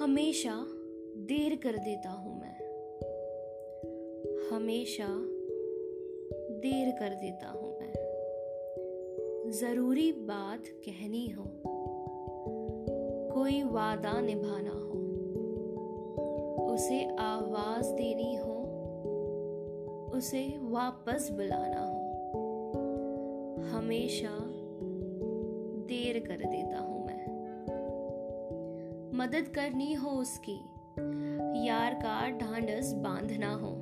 हमेशा देर कर देता हूँ मैं। हमेशा देर कर देता हूँ मैं। ज़रूरी बात कहनी हो, कोई वादा निभाना हो, उसे आवाज़ देनी हो, उसे वापस बुलाना हो, हमेशा देर कर देता हूँ मदद करनी हो उसकी। यार का ढांढस बांधना हो।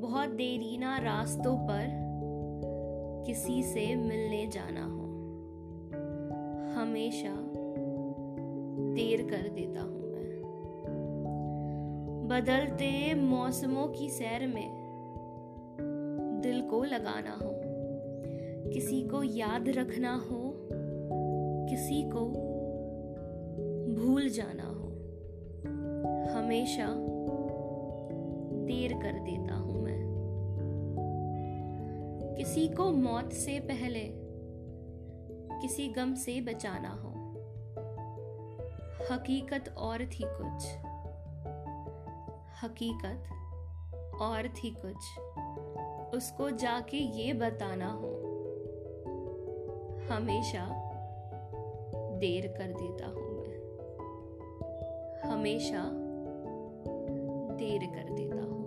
बहुत देरीना रास्तों पर किसी से मिलने जाना हो। हमेशा देर कर देता हूँ मैं। बदलते मौसमों की सैर में दिल को लगाना हो। किसी को याद रखना हो। किसी को भूल जाना हो। हमेशा देर कर देता हूँ मैं। किसी को मौत से पहले किसी गम से बचाना हो। हकीकत और थी कुछ। हकीकत और थी कुछ। उसको जाके ये बताना हो। हमेशा देर कर देता हूँ। हमेशा देर कर देता हूँ।